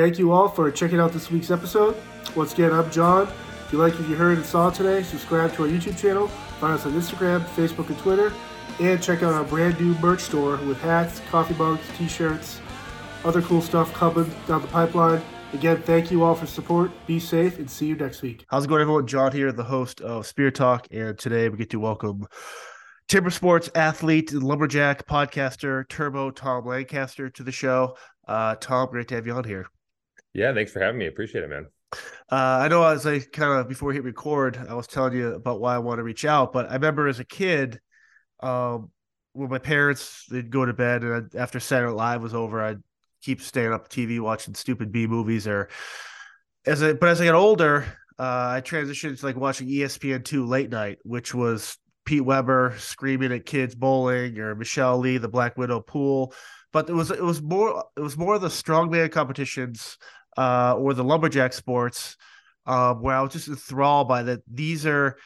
thank you all for checking out this week's episode. Once again, I'm John. If you like what you heard and saw today, subscribe to our YouTube channel, find us on Instagram, Facebook, and Twitter, and check out our brand new merch store with hats, coffee mugs, t-shirts, other cool stuff coming down the pipeline. Again, thank you all for support. Be safe and see you next week. How's it going, everyone? John here, the host of Spear Talk, and today we get to welcome timber sports athlete, lumberjack podcaster, Turbo Tom Lancaster to the show. Uh, Tom, great to have you on here. Yeah, thanks for having me. Appreciate it, man. Uh, I know as I kind of before we hit record, I was telling you about why I want to reach out, but I remember as a kid, um, when my parents they'd go to bed and I'd, after Saturday Live was over, I'd keep staying up TV watching stupid B movies or as I but as I got older, uh, I transitioned to like watching ESPN two late night, which was Pete Weber screaming at kids bowling or Michelle Lee, the Black Widow pool. But it was it was more it was more of the strongman competitions uh, or the lumberjack sports um, where I was just enthralled by that. These are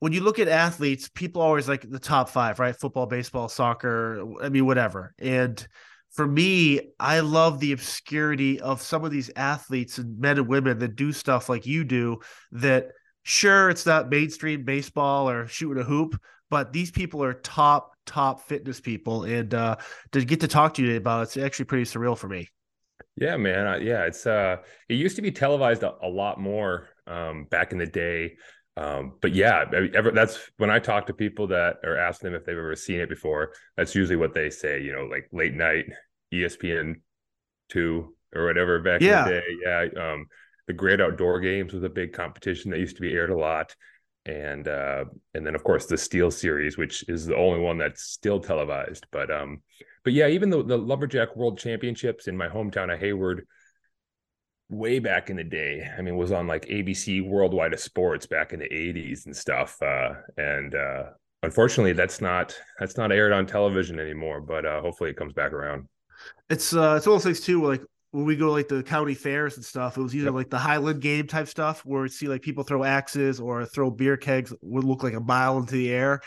when you look at athletes, people always like the top five, right? Football, baseball, soccer, I mean, whatever. And for me, I love the obscurity of some of these athletes and men and women that do stuff like you do. That sure, it's not mainstream baseball or shooting a hoop, but these people are top, top fitness people. And uh, to get to talk to you today about it, it's actually pretty surreal for me. Yeah, man. Yeah, it's uh, it used to be televised a, a lot more um, back in the day. Um, but yeah, ever, that's when I talk to people that are asking them if they've ever seen it before. That's usually what they say. You know, like late night ESPN two or whatever back yeah. in the day. Yeah. Um, the Great Outdoor Games was a big competition that used to be aired a lot, and uh, and then of course the STIHL Series, which is the only one that's still televised. But um, but yeah, even the, the Lumberjack World Championships in my hometown of Hayward, way back in the day, I mean, was on like ABC Worldwide of Sports back in the '80s and stuff. Uh, and uh, unfortunately, that's not that's not aired on television anymore. But uh, hopefully, it comes back around. It's uh, it's almost things too, like when we go like the county fairs and stuff, it was either yep. like the Highland game type stuff where you see like people throw axes or throw beer kegs would look like a mile into the air.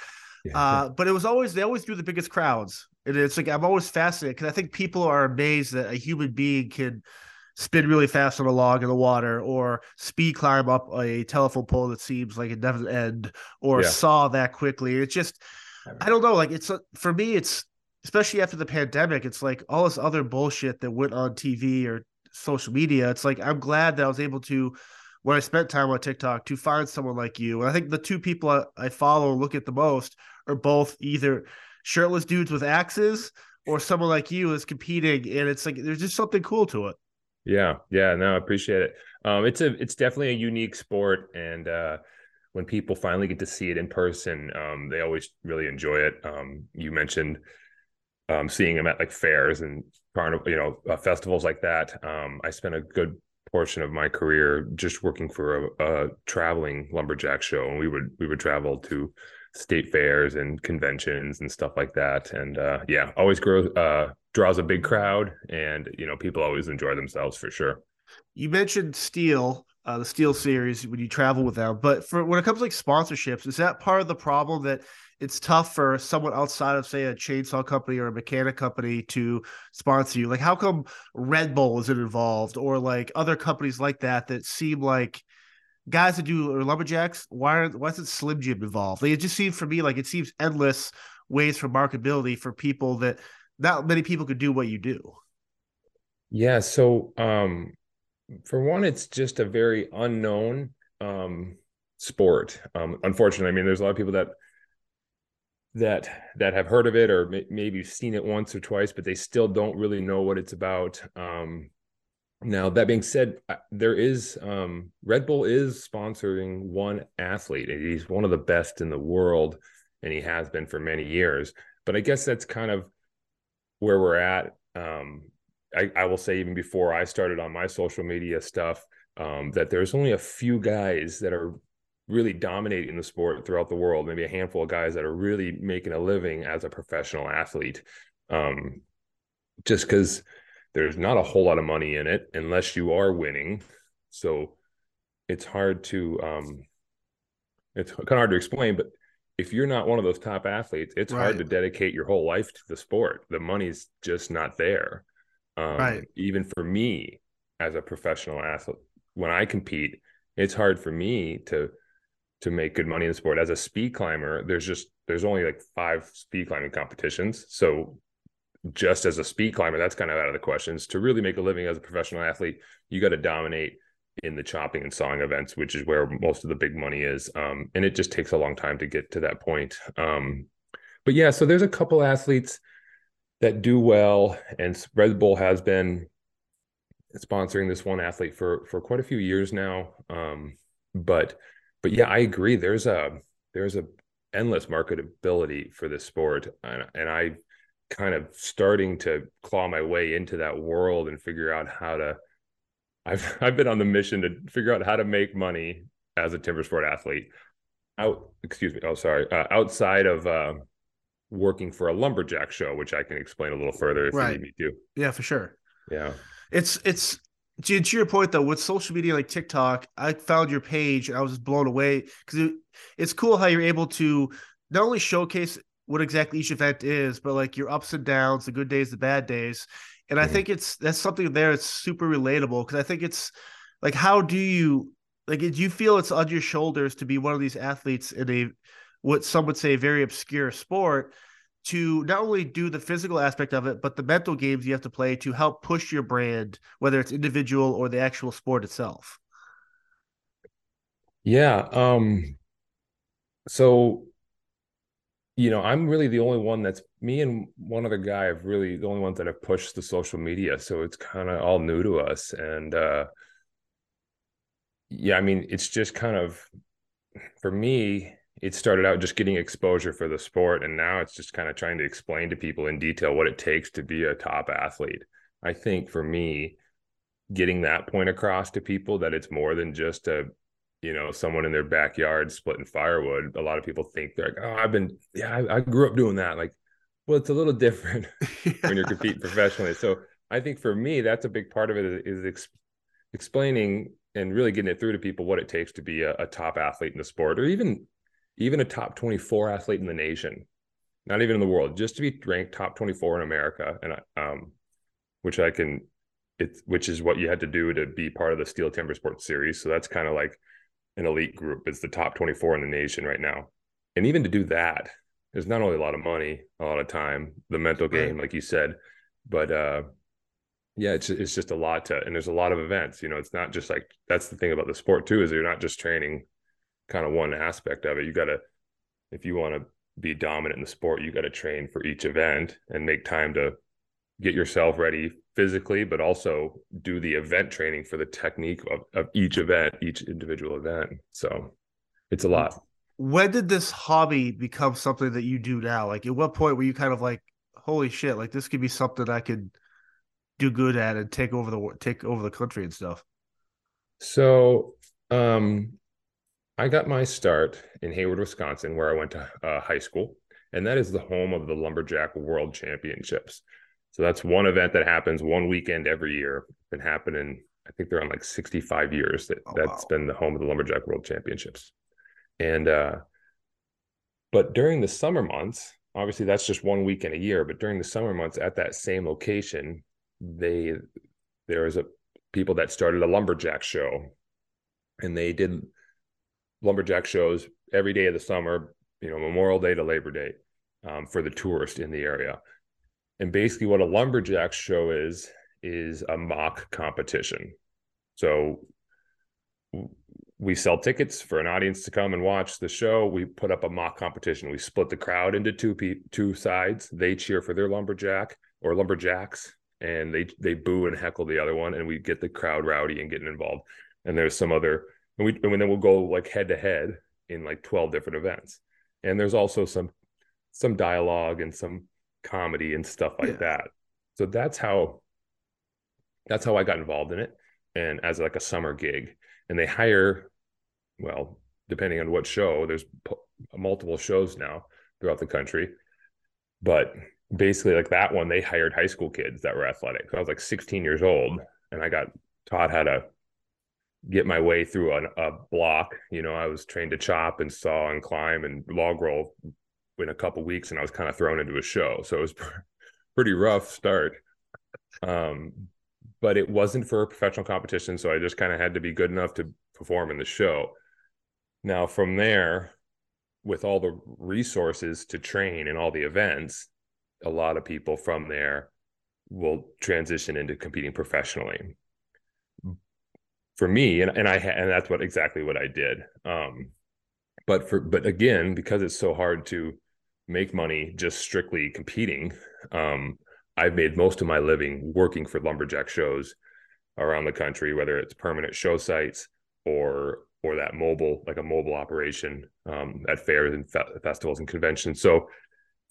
Yeah. Uh, but it was always they always drew the biggest crowds. And it's like I'm always fascinated because I think people are amazed that a human being can spin really fast on a log in the water or speed climb up a telephone pole that seems like it doesn't end or yeah. saw that quickly. It's just I don't know. Like it's a, for me, it's especially after the pandemic, it's like all this other bullshit that went on TV or social media. It's like I'm glad that I was able to, when I spent time on TikTok, to find someone like you. And I think the two people I, I follow look at the most are both either shirtless dudes with axes or someone like you is competing, and it's like there's just something cool to it. Yeah, yeah, no, I appreciate it. Um, it's a it's definitely a unique sport, and uh, when people finally get to see it in person, um, they always really enjoy it. Um, you mentioned um, seeing them at like fairs and carnival, you know, uh, festivals like that. Um, I spent a good portion of my career just working for a, a, traveling lumberjack show, and we would we would travel to state fairs and conventions and stuff like that. And uh, yeah, always grows uh, draws a big crowd, and you know, people always enjoy themselves for sure. You mentioned STIHL, uh, the STIHL series when you travel with them, but for when it comes to like sponsorships, is that part of the problem that it's tough for someone outside of say a chainsaw company or a mechanic company to sponsor you. Like how come red bull isn't involved or like other companies like that that seem like guys that do or lumberjacks why are, why isn't slim jim involved? Like, it just seems for me like it seems endless ways for marketability for people that not many people could do what you do. Yeah so um for one it's just a very unknown um sport. Um unfortunately i mean there's a lot of people that that that have heard of it or may, maybe seen it once or twice but they still don't really know what it's about um, now that being said there is um, red bull is sponsoring one athlete and he's one of the best in the world and he has been for many years but i guess that's kind of where we're at um, I, I, will say even before i started on my social media stuff um, that there's only a few guys that are really dominating the sport throughout the world. Maybe a handful of guys that are really making a living as a professional athlete. Um, just because there's not a whole lot of money in it unless you are winning. So it's hard to um, it's kind of hard to explain, but if you're not one of those top athletes, it's right. hard to dedicate your whole life to the sport. The money's just not there. Um, right. Even for me, as a professional athlete when I compete, it's hard for me to to make good money in the sport. As a speed climber, there's just there's only like five speed climbing competitions. So just as a speed climber, that's kind of out of the questions. To really make a living as a professional athlete, you got to dominate in the chopping and sawing events, which is where most of the big money is. Um, and it just takes a long time to get to that point. Um, but yeah, so there's a couple athletes that do well, and Red Bull has been sponsoring this one athlete for for quite a few years now. Um, but but yeah, I agree. There's a there's a endless marketability for this sport, and, and I kind of starting to claw my way into that world and figure out how to. I've I've been on the mission to figure out how to make money as a timber sport athlete. Out, excuse me. Oh, sorry. Uh, outside of uh, working for a lumberjack show, which I can explain a little further if right. you need me to. Yeah, for sure. Yeah. It's it's to, to your point though, with social media like TikTok, I found your page and I was just blown away because it, it's cool how you're able to not only showcase what exactly each event is, but like your ups and downs, the good days, the bad days. And mm-hmm. I think it's that's something there that's super relatable because I think it's like how do you like do you feel it's on your shoulders to be one of these athletes in a what some would say very obscure sport to not only do the physical aspect of it, but the mental games you have to play to help push your brand, whether it's individual or the actual sport itself. Yeah. Um, so, you know, I'm really the only one that's me and one other guy have really the only ones that have pushed the social media. So it's kind of all new to us. And, uh, yeah, I mean, it's just kind of for me, it started out just getting exposure for the sport and now it's just kind of trying to explain to people in detail what it takes to be a top athlete. I think for me getting that point across to people that it's more than just a you know someone in their backyard splitting firewood a lot of people think they're like oh i've been yeah i, I grew up doing that. Like well it's a little different when you're competing professionally. So i think for me that's a big part of it is, is ex- explaining and really getting it through to people what it takes to be a, a top athlete in the sport or even even a top 24 athlete in the nation, not even in the world, just to be ranked top 24 in America, and um, which I can, it's which is what you had to do to be part of the STIHL Timber Sports Series. So that's kind of like an elite group. It's the top 24 in the nation right now, and even to do that is not only a lot of money, a lot of time, the mental game, like you said, but uh, yeah, it's it's just a lot to, and there's a lot of events. You know, it's not just like that's the thing about the sport too is you're not just training kind of one aspect of it. You got to, if you want to be dominant in the sport, you got to train for each event and make time to get yourself ready physically, but also do the event training for the technique of, of each event, each individual event. So it's a lot. When did this hobby become something that you do now? Like, at what point were you kind of like, holy shit, like this could be something I could do good at and take over the take over the country and stuff? So, um, I got my start in Hayward, Wisconsin, where I went to uh, high school, and that is the home of the Lumberjack World Championships. So that's one event that happens one weekend every year. Been happening, I think they're on like 65 years that oh, that's wow. been the home of the Lumberjack World Championships. And uh but during the summer months, obviously that's just one weekend a year, but during the summer months at that same location, they there was a people that started a lumberjack show and they did lumberjack shows every day of the summer, you know, Memorial Day to Labor Day um, for the tourist in the area. And basically, what a lumberjack show is, is a mock competition. So we sell tickets for an audience to come and watch the show. We put up a mock competition. We split the crowd into two pe- two sides. They cheer for their lumberjack or lumberjacks, and they they boo and heckle the other one, and we get the crowd rowdy and getting involved. And there's some other and we and then we'll go like head to head in like 12 different events. And there's also some some dialogue and some comedy and stuff like yeah. that. So that's how that's how i got involved in it and as like a summer gig. And they hire well depending on what show there's p- multiple shows now throughout the country. But basically like that one they hired high school kids that were athletic. So i was like 16 years old and i got taught how to get my way through a, a block. You know, I was trained to chop and saw and climb and log roll in a couple weeks, and I was kind of thrown into a show. So it was pretty rough start. Um, but it wasn't for a professional competition. So I just kind of had to be good enough to perform in the show. Now, from there, with all the resources to train in all the events, a lot of people from there will transition into competing professionally. For me, and, and I and that's what exactly what I did. Um, but for but again, because it's so hard to make money just strictly competing, um, I've made most of my living working for lumberjack shows around the country, whether it's permanent show sites or or that mobile, like a mobile operation um, at fairs and fe- festivals and conventions. So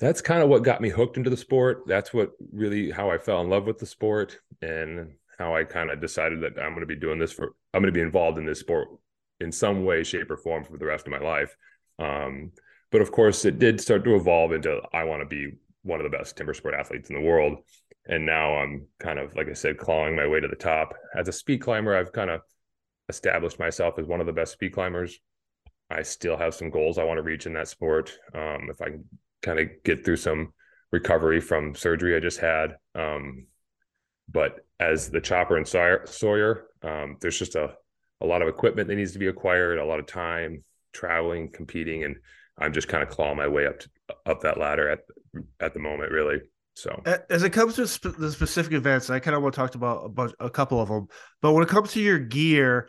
that's kind of what got me hooked into the sport. That's what really how I fell in love with the sport and how I kind of decided that I'm going to be doing this for, I'm going to be involved in this sport in some way, shape, or form for the rest of my life. Um, but of course, it did start to evolve into I want to be one of the best timber sport athletes in the world. And now I'm kind of, like I said, clawing my way to the top. As a speed climber, I've kind of established myself as one of the best speed climbers. I still have some goals I want to reach in that sport. Um, if I can kind of get through some recovery from surgery I just had. Um, but as the chopper and sawyer, um, there's just a, a lot of equipment that needs to be acquired, a lot of time traveling, competing, and I'm just kind of clawing my way up to, up that ladder at at the moment, really. So as it comes to sp- the specific events, I kind of want to talk about a, bunch, a couple of them. But when it comes to your gear,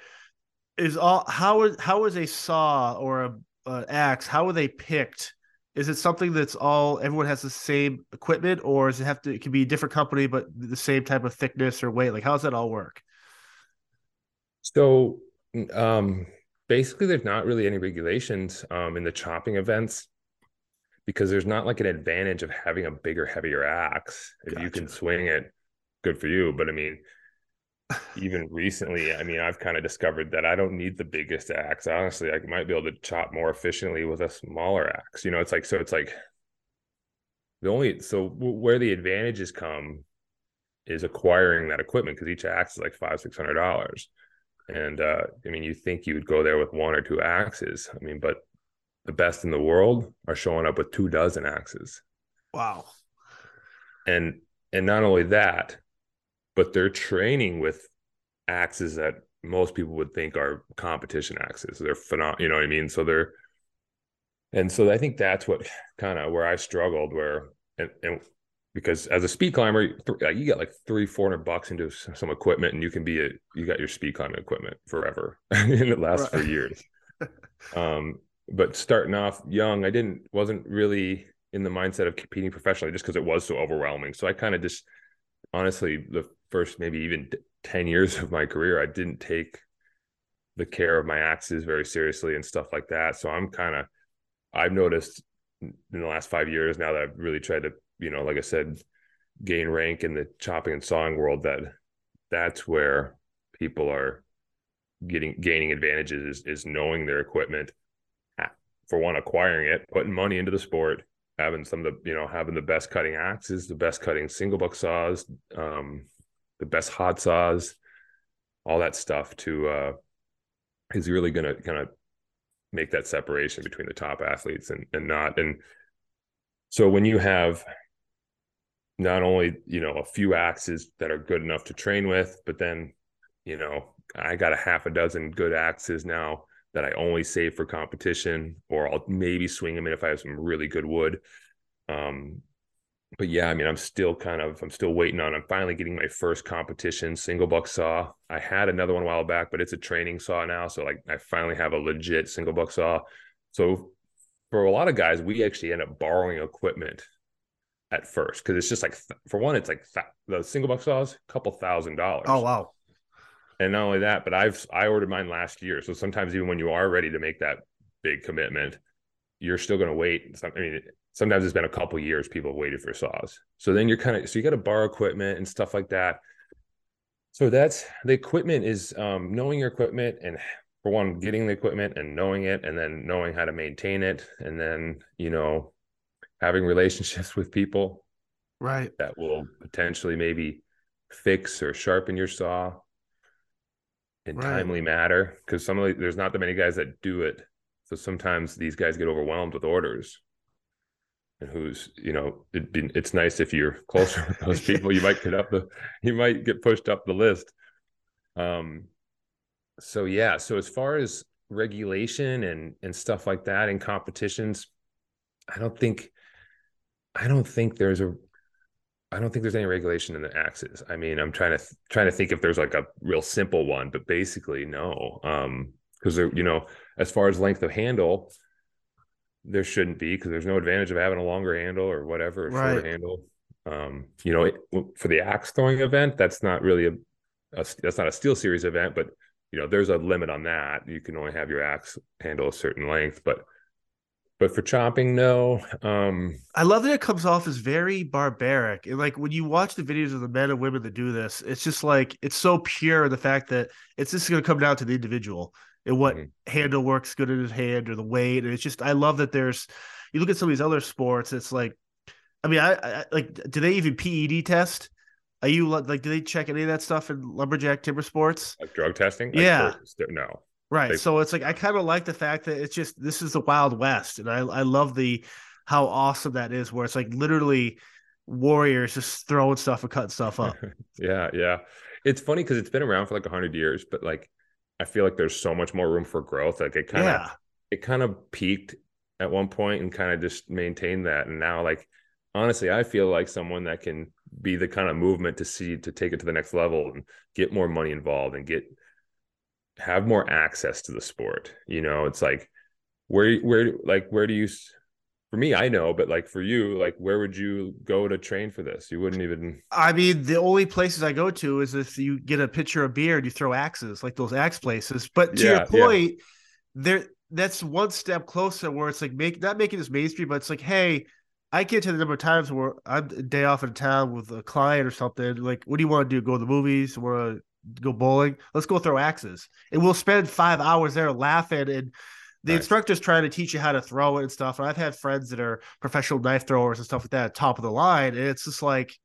is all how is how is a saw or a, axe? How are they picked? Is it something that's all everyone has the same equipment, or does it have to? It can be a different company, but the same type of thickness or weight. Like, how does that all work? So, um, basically, there's not really any regulations um, in the chopping events because there's not like an advantage of having a bigger, heavier axe. If gotcha. you can swing it, good for you. But I mean, even recently, I mean, I've kind of discovered that I don't need the biggest axe. Honestly, I might be able to chop more efficiently with a smaller axe. You know, it's like so. It's like the only so where the advantages come is acquiring that equipment because each axe is like five six hundred dollars. And uh, I mean, you think you would go there with one or two axes. I mean, but the best in the world are showing up with two dozen axes. Wow. And and not only that, but they're training with axes that most people would think are competition axes. They're phenomenal, you know what I mean? So they're and so I think that's what kind of where I struggled where and, and because as a speed climber, you get like three, four hundred bucks into some equipment, and you can be a you got your speed climbing equipment forever, and it lasts right. for years. um, but starting off young, I didn't wasn't really in the mindset of competing professionally just because it was so overwhelming. So I kind of just honestly the first maybe even 10 years of my career, I didn't take the care of my axes very seriously and stuff like that. So I'm kind of I've noticed in the last five years now that I've really tried to, you know, like I said, gain rank in the chopping and sawing world that that's where people are getting gaining advantages is, is knowing their equipment for one, acquiring it, putting money into the sport, having some of the, you know, having the best cutting axes, the best cutting single buck saws, um, the best hot saws, all that stuff to uh, is really going to kind of make that separation between the top athletes and, and not. And so when you have not only, you know, a few axes that are good enough to train with, but then, you know, I got a half a dozen good axes now that I only save for competition, or I'll maybe swing them in if I have some really good wood. Um, but yeah, I mean, I'm still kind of, I'm still waiting on. I'm finally getting my first competition single buck saw. I had another one a while back, but it's a training saw now. So like, I finally have a legit single buck saw. So for a lot of guys, we actually end up borrowing equipment at first because it's just like for one, it's like th- the single buck saws, a couple thousand dollars. Oh wow! And not only that, but I've I ordered mine last year. So sometimes even when you are ready to make that big commitment, you're still going to wait. I mean, sometimes it's been a couple years people have waited for saws. So then you're kind of so you got to borrow equipment and stuff like that. So that's the equipment is um, knowing your equipment and for one, getting the equipment and knowing it, and then knowing how to maintain it, and then you know having relationships with people, right? That will potentially maybe fix or sharpen your saw in right. timely matter because some of the, there's not that many guys that do it so sometimes these guys get overwhelmed with orders and who's you know it'd be, it's nice if you're closer with those people you might get up the you might get pushed up the list. Um so yeah so as far as regulation and and stuff like that and competitions i don't think i don't think there's a i don't think there's any regulation in the axes i mean i'm trying to trying to think if there's like a real simple one but basically no. Um because you know as far as length of handle there shouldn't be because there's no advantage of having a longer handle or whatever, a right. shorter handle. Um, you know, it, for the axe throwing event, that's not really a, a, that's not a STIHL series event, but you know, there's a limit on that. You can only have your axe handle a certain length, but but for chopping, no. Um, I love that it comes off as very barbaric. And like when you watch the videos of the men and women that do this, it's just like it's so pure the fact that it's just going to come down to the individual and what mm-hmm. handle works good in his hand or the weight. And it's just I love that there's you look at some of these other sports, it's like I mean, I, I like do they even PED test? Are you like do they check any of that stuff in lumberjack timber sports? Like drug testing? Yeah. Like, no. Right. They, so it's like I kind of like the fact that it's just this is the Wild West. And I I love the how awesome that is where it's like literally warriors just throwing stuff and cutting stuff up. yeah, yeah. It's funny because it's been around for like hundred years, but like I feel like there's so much more room for growth. Like it kind of yeah. it kind of peaked at one point and kind of just maintained that. And now like honestly, I feel like someone that can be the kind of movement to see to take it to the next level and get more money involved and get have more access to the sport. You know, it's like where where like where do you for me, I know, but like for you, like where would you go to train for this? You wouldn't even. I mean, the only places I go to is if you get a pitcher of beer and you throw axes, like those axe places. But to yeah, your point, yeah. there that's one step closer where it's like make not making this mainstream, but it's like, hey, I get to the number of times where I'm a day off in town with a client or something. Like, what do you want to do? Go to the movies? Want to go bowling? Let's go throw axes, and we'll spend five hours there laughing and the instructor's trying to teach you how to throw it and stuff. And I've had friends that are professional knife throwers and stuff like that, top of the line. And it's just like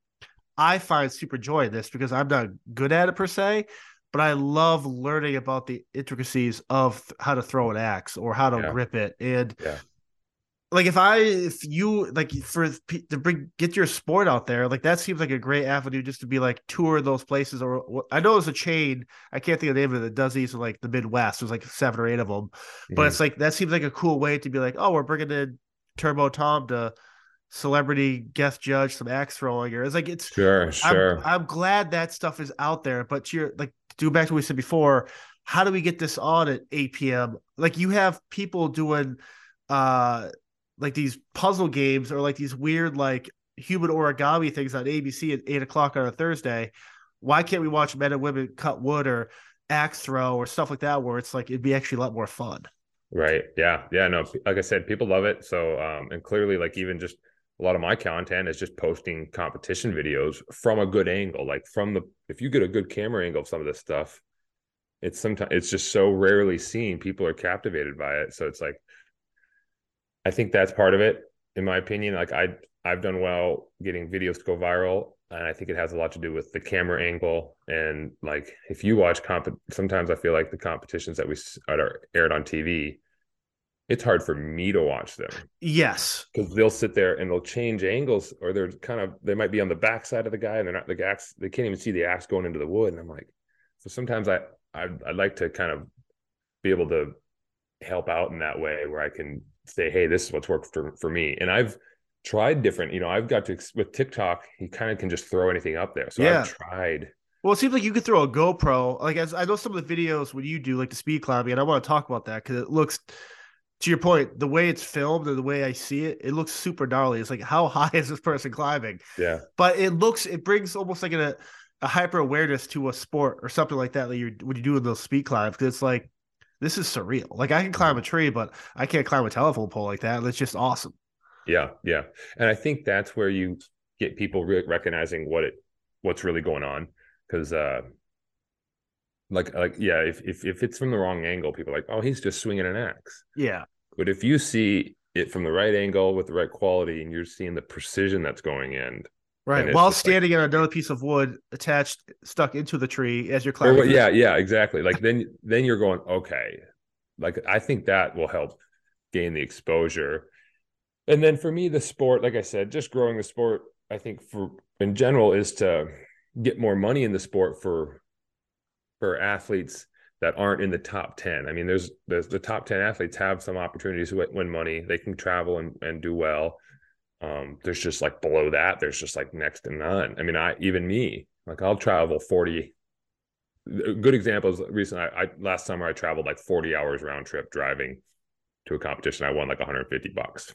I find super joy in this because I'm not good at it per se, but I love learning about the intricacies of how to throw an axe or how to yeah. grip it. And yeah like if I if you like for to bring get your sport out there, like that seems like a great avenue just to be like tour those places. Or I know there's a chain I can't think of the name of it that does these in like the Midwest. There's like seven or eight of them, mm-hmm. but it's like that seems like a cool way to be like, oh, we're bringing in Turbo Tom to celebrity guest judge some axe throwing. Or it's like it's sure, sure. I'm, I'm glad that stuff is out there, but you're like go back to what we said before. How do we get this on at 8 p.m.? Like you have people doing uh like these puzzle games or like these weird like human origami things on ABC at eight o'clock on a Thursday. Why can't we watch men and women cut wood or axe throw or stuff like that where it's like it'd be actually a lot more fun. Right. Yeah. Yeah. No, like I said, people love it. So um and clearly like even just a lot of my content is just posting competition videos from a good angle. Like from the if you get a good camera angle of some of this stuff, it's sometimes it's just so rarely seen. People are captivated by it. So it's like I think that's part of it, in my opinion. Like I I've done well getting videos to go viral, and I think it has a lot to do with the camera angle and like if you watch comp. Sometimes I feel like the competitions that we are aired on TV, it's hard for me to watch them. Yes, because they'll sit there and they'll change angles, or they're kind of they might be on the back side of the guy, and they're not the axe. They can't even see the axe going into the wood, and I'm like, so sometimes I I I'd like to kind of be able to help out in that way where I can say, hey, this is what's worked for, for me. And I've tried different, you know, I've got to with TikTok, you kind of can just throw anything up there. So yeah. I've tried. Well, it seems like you could throw a GoPro. Like as I know some of the videos when you do like the speed climbing, and I want to talk about that because it looks to your point, the way it's filmed and the way I see it, it looks super gnarly. It's like how high is this person climbing? Yeah. But it looks it brings almost like a a hyper awareness to a sport or something like that. Like you when you do with those speed climbs, because it's like this is surreal. Like I can climb a tree, but I can't climb a telephone pole like that. That's just awesome. Yeah, yeah, and I think that's where you get people re- recognizing what it what's really going on because uh like like yeah if, if if it's from the wrong angle people are like oh he's just swinging an axe yeah but if you see it from the right angle with the right quality and you're seeing the precision that's going in Right. While standing like, on another piece of wood attached, stuck into the tree as you're climbing. Well, yeah, yeah, exactly. Like then, then you're going, okay. Like I think that will help gain the exposure. and then for me, the sport, like I said, just growing the sport, I think for in general is to get more money in the sport for for athletes that aren't in the top 10. I mean, there's there's the top 10 athletes have some opportunities to win money. They can travel and, and do well. Um, there's just like below that, there's just like next to none. I mean, I even me, like I'll travel 40. Good examples recently, I, I last summer I traveled like 40 hours round trip driving to a competition. I won like 150 bucks.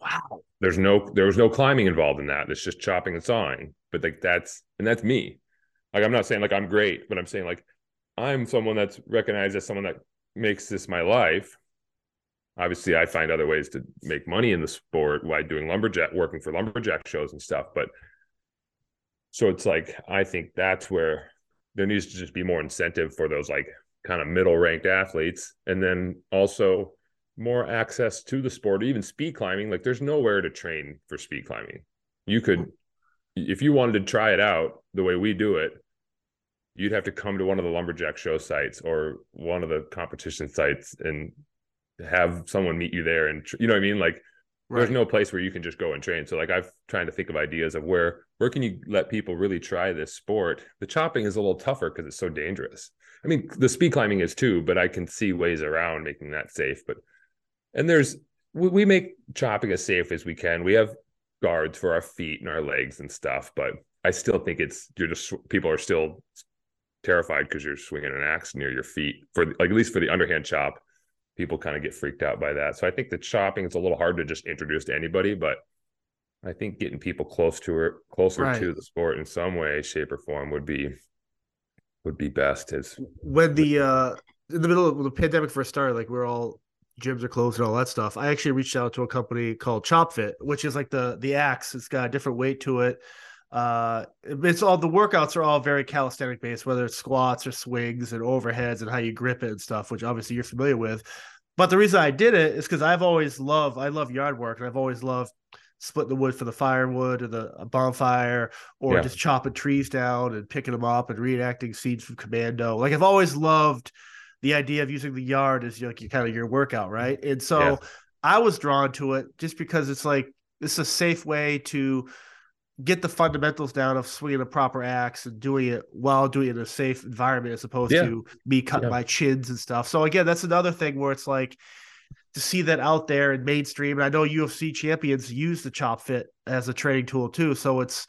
Wow. There's no there was no climbing involved in that. It's just chopping and sawing. But like that's and that's me. Like I'm not saying like I'm great, but I'm saying like I'm someone that's recognized as someone that makes this my life. Obviously, I find other ways to make money in the sport while doing lumberjack, working for lumberjack shows and stuff. But so it's like I think that's where there needs to just be more incentive for those like kind of middle ranked athletes, and then also more access to the sport, even speed climbing. Like there's nowhere to train for speed climbing. You could, mm-hmm. if you wanted to try it out the way we do it, you'd have to come to one of the lumberjack show sites or one of the competition sites and have someone meet you there and you know what i mean? Like right. there's no place where you can just go and train. So like i've trying to think of ideas of where where can you let people really try this sport? The chopping is a little tougher because it's so dangerous. I mean the speed climbing is too but i can see ways around making that safe but and there's we, we make chopping as safe as we can. We have guards for our feet and our legs and stuff but i still think it's you're just people are still terrified because you're swinging an axe near your feet for like at least for the underhand chop people kind of get freaked out by that so i think the chopping is a little hard to just introduce to anybody but i think getting people close to it closer right. to the sport in some way shape or form would be would be best is when the uh in the middle of the pandemic first started like we're all gyms are closed and all that stuff i actually reached out to a company called ChopFit, which is like the the axe it's got a different weight to it uh it's all the workouts are all very calisthenic based whether it's squats or swings and overheads and how you grip it and stuff which obviously you're familiar with but the reason i did it is because i've always loved i love yard work and i've always loved splitting the wood for the firewood or the bonfire or yeah. just chopping trees down and picking them up and reenacting scenes from commando like i've always loved the idea of using the yard as like your, kind of your workout right and so yeah. i was drawn to it just because it's like it's a safe way to get the fundamentals down of swinging a proper axe and doing it while doing it in a safe environment as opposed yeah. to me cutting yeah. my chins and stuff. So again, that's another thing where it's like to see that out there in mainstream. And I know UFC champions use the ChopFit as a training tool too. So it's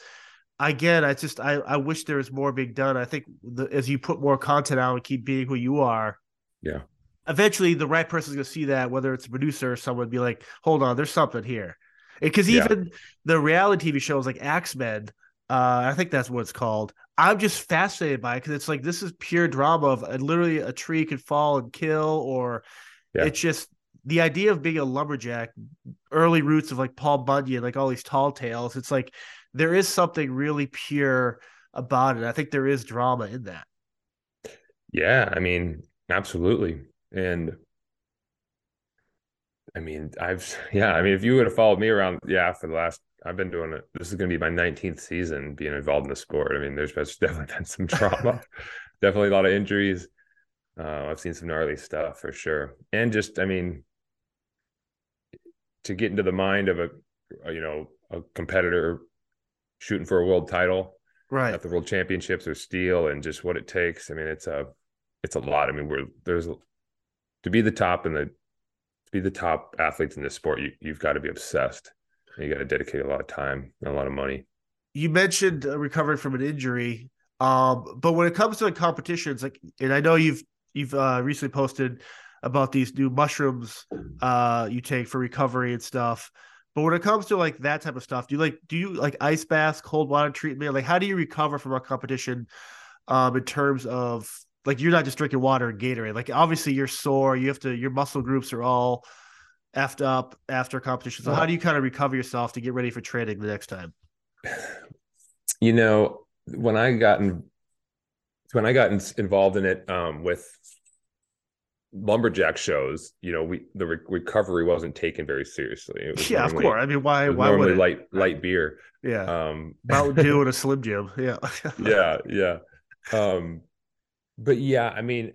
again, I just I, I wish there was more being done. I think the, as you put more content out and keep being who you are, yeah, eventually the right person's gonna see that, whether it's a producer or someone, be like, hold on, there's something here. Because even yeah. the reality TV shows like Axemen, uh, I think that's what it's called. I'm just fascinated by it because it's like this is pure drama of uh, literally a tree could fall and kill, or yeah. it's just the idea of being a lumberjack, early roots of like Paul Bunyan, like all these tall tales. It's like there is something really pure about it. I think there is drama in that. Yeah, I mean, absolutely. And I mean, I've yeah, I mean, if you would have followed me around, yeah, for the last, I've been doing it. This is going to be my 19th season being involved in the sport. I mean, there's definitely been some trauma, definitely a lot of injuries. Uh, I've seen some gnarly stuff for sure, and just, I mean, to get into the mind of a, a you know, a competitor shooting for a world title, right, at the World Championships or STIHL, and just what it takes. I mean, it's a, it's a lot. I mean, we're there's to be the top in the be the top athletes in this sport, you, you've got to be obsessed. You got to dedicate a lot of time and a lot of money. You mentioned uh, recovering from an injury, um, but when it comes to like competitions, like, and I know you've you've uh, recently posted about these new mushrooms uh, you take for recovery and stuff. But when it comes to like that type of stuff, do you like do you like ice baths, cold water treatment? Like, how do you recover from a competition um, in terms of like you're not just drinking water and Gatorade. Like obviously you're sore. You have to your muscle groups are all effed up after competition. So how do you kind of recover yourself to get ready for training the next time? You know, when I got in, when I got in, involved in it um, with lumberjack shows, you know, we the re- recovery wasn't taken very seriously. yeah, normally, of course. I mean, why? Why would it? light light beer? Yeah, um, Mountain Dew and a Slim Jim. Yeah, yeah, yeah. Um, but yeah, I mean,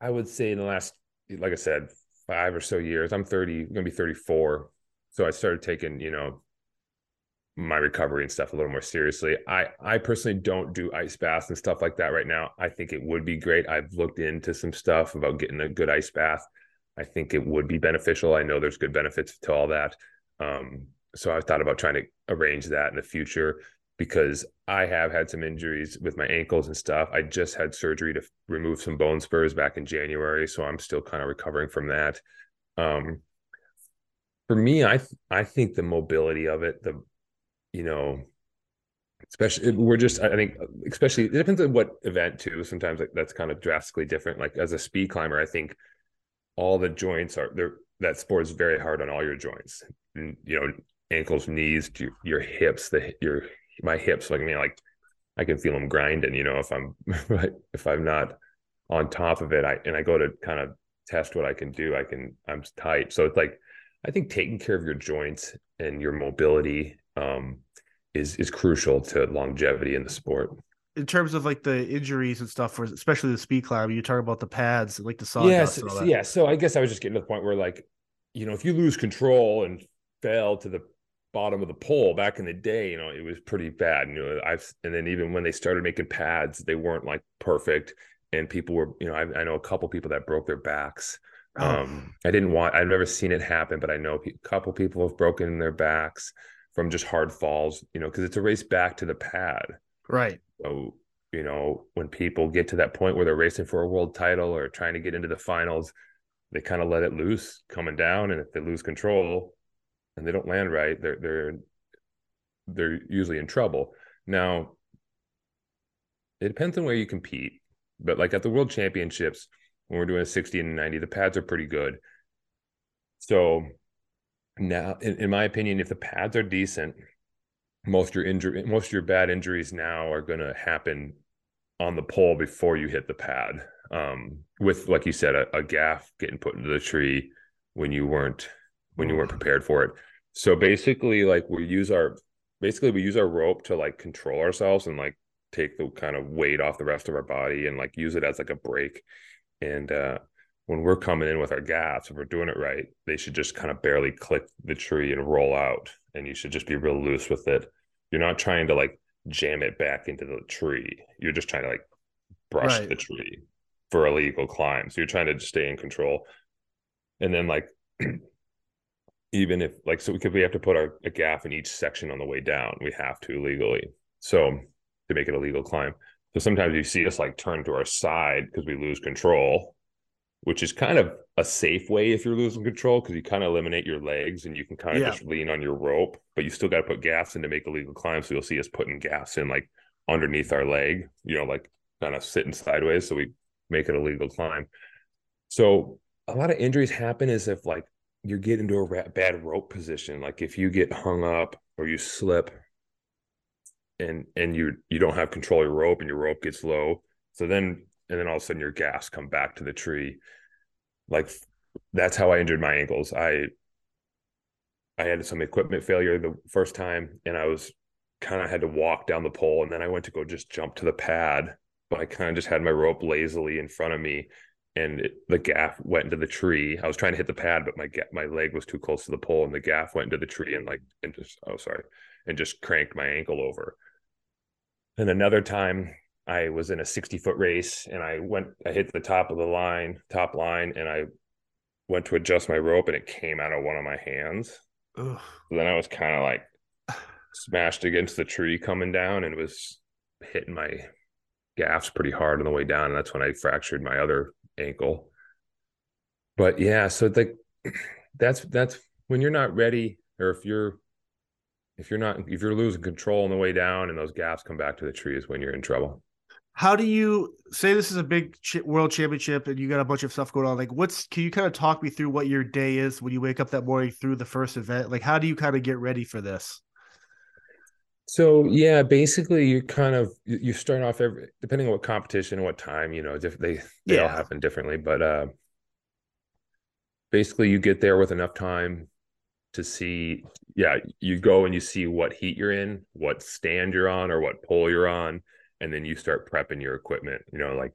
I would say in the last, like I said, five or so years. I'm 30, gonna be 34. So I started taking, you know, my recovery and stuff a little more seriously. I I personally don't do ice baths and stuff like that right now. I think it would be great. I've looked into some stuff about getting a good ice bath. I think it would be beneficial. I know there's good benefits to all that. Um, so I thought about trying to arrange that in the future because I have had some injuries with my ankles and stuff. I just had surgery to remove some bone spurs back in January, so I'm still kind of recovering from that. Um, for me, I I think the mobility of it, the you know, especially we're just I think especially it depends on what event too. Sometimes like, that's kind of drastically different. Like as a speed climber, I think all the joints are there. That sport is very hard on all your joints. And, you know, ankles, knees, your, your hips, the your my hips. Like I mean, like I can feel them grinding. You know, if I'm if I'm not on top of it, I and I go to kind of test what I can do. I can I'm tight. So it's like I think taking care of your joints and your mobility um, is is crucial to longevity in the sport. In terms of like the injuries and stuff, for especially the speed climb, you talk about the pads, like the sawdust. Yes, yeah. So I guess I was just getting to the point where, like, you know, if you lose control and fell to the bottom of the pole back in the day, you know, it was pretty bad. You know, I've and then even when they started making pads, they weren't like perfect, and people were, you know, I, I know a couple people that broke their backs. Oh. Um, I didn't want, I've never seen it happen, but I know a couple people have broken their backs from just hard falls, you know, because it's a race back to the pad. Right. So, you know, when people get to that point where they're racing for a world title or trying to get into the finals, they kind of let it loose coming down. And if they lose control and they don't land right, they're they're they're usually in trouble. Now, it depends on where you compete, but like at the world championships, when we're doing a 60 and a 90, the pads are pretty good. So now, in, in my opinion, if the pads are decent, most your injury, most of your bad injuries now are going to happen on the pole before you hit the pad. Um, with like you said, a, a gaff getting put into the tree when you weren't when you weren't prepared for it. So basically, like we use our basically we use our rope to like control ourselves and like take the kind of weight off the rest of our body and like use it as like a brake. And uh, when we're coming in with our gaffs, if we're doing it right, they should just kind of barely click the tree and roll out. And you should just be real loose with it. You're not trying to like jam it back into the tree. You're just trying to like brush right. the tree for a legal climb. So you're trying to just stay in control. And then like even if like so because we have to put our a gaff in each section on the way down, we have to legally. So to make it a legal climb. So sometimes you see us like turn to our side because we lose control which is kind of a safe way if you're losing control because you kind of eliminate your legs and you can kind of yeah. just lean on your rope, but you still got to put gaffs in to make a legal climb. So you'll see us putting gaffs in like underneath our leg, you know, like kind of sitting sideways. So we make it a legal climb. So a lot of injuries happen is if like you get into a bad rope position, like if you get hung up or you slip and and you you don't have control of your rope and your rope gets low. So then and then all of a sudden your gaffs come back to the tree. Like that's how I injured my ankles. I I had some equipment failure the first time, and I was kind of had to walk down the pole, and then I went to go just jump to the pad, but I kind of just had my rope lazily in front of me, and it, the gaff went into the tree. I was trying to hit the pad, but my my leg was too close to the pole, and the gaff went into the tree and like and just oh sorry, and just cranked my ankle over. And another time I was in a 60 foot race and I went, I hit the top of the line, top line, and I went to adjust my rope and it came out of one of my hands. So then I was kind of like smashed against the tree coming down and was hitting my gaffs pretty hard on the way down. And that's when I fractured my other ankle. But yeah, so like that's that's when you're not ready, or if you're if you're not if you're losing control on the way down and those gaffs come back to the tree is when you're in trouble. How do you say this is a big world championship and you got a bunch of stuff going on like what's can you kind of talk me through what your day is when you wake up that morning through the first event? Like how do you kind of get ready for this so yeah basically you kind of you start off every depending on what competition and what time you know they they yeah. all happen differently but uh basically you get there with enough time to see yeah you go and you see what heat you're in what stand you're on or what pole you're on and then you start prepping your equipment you know like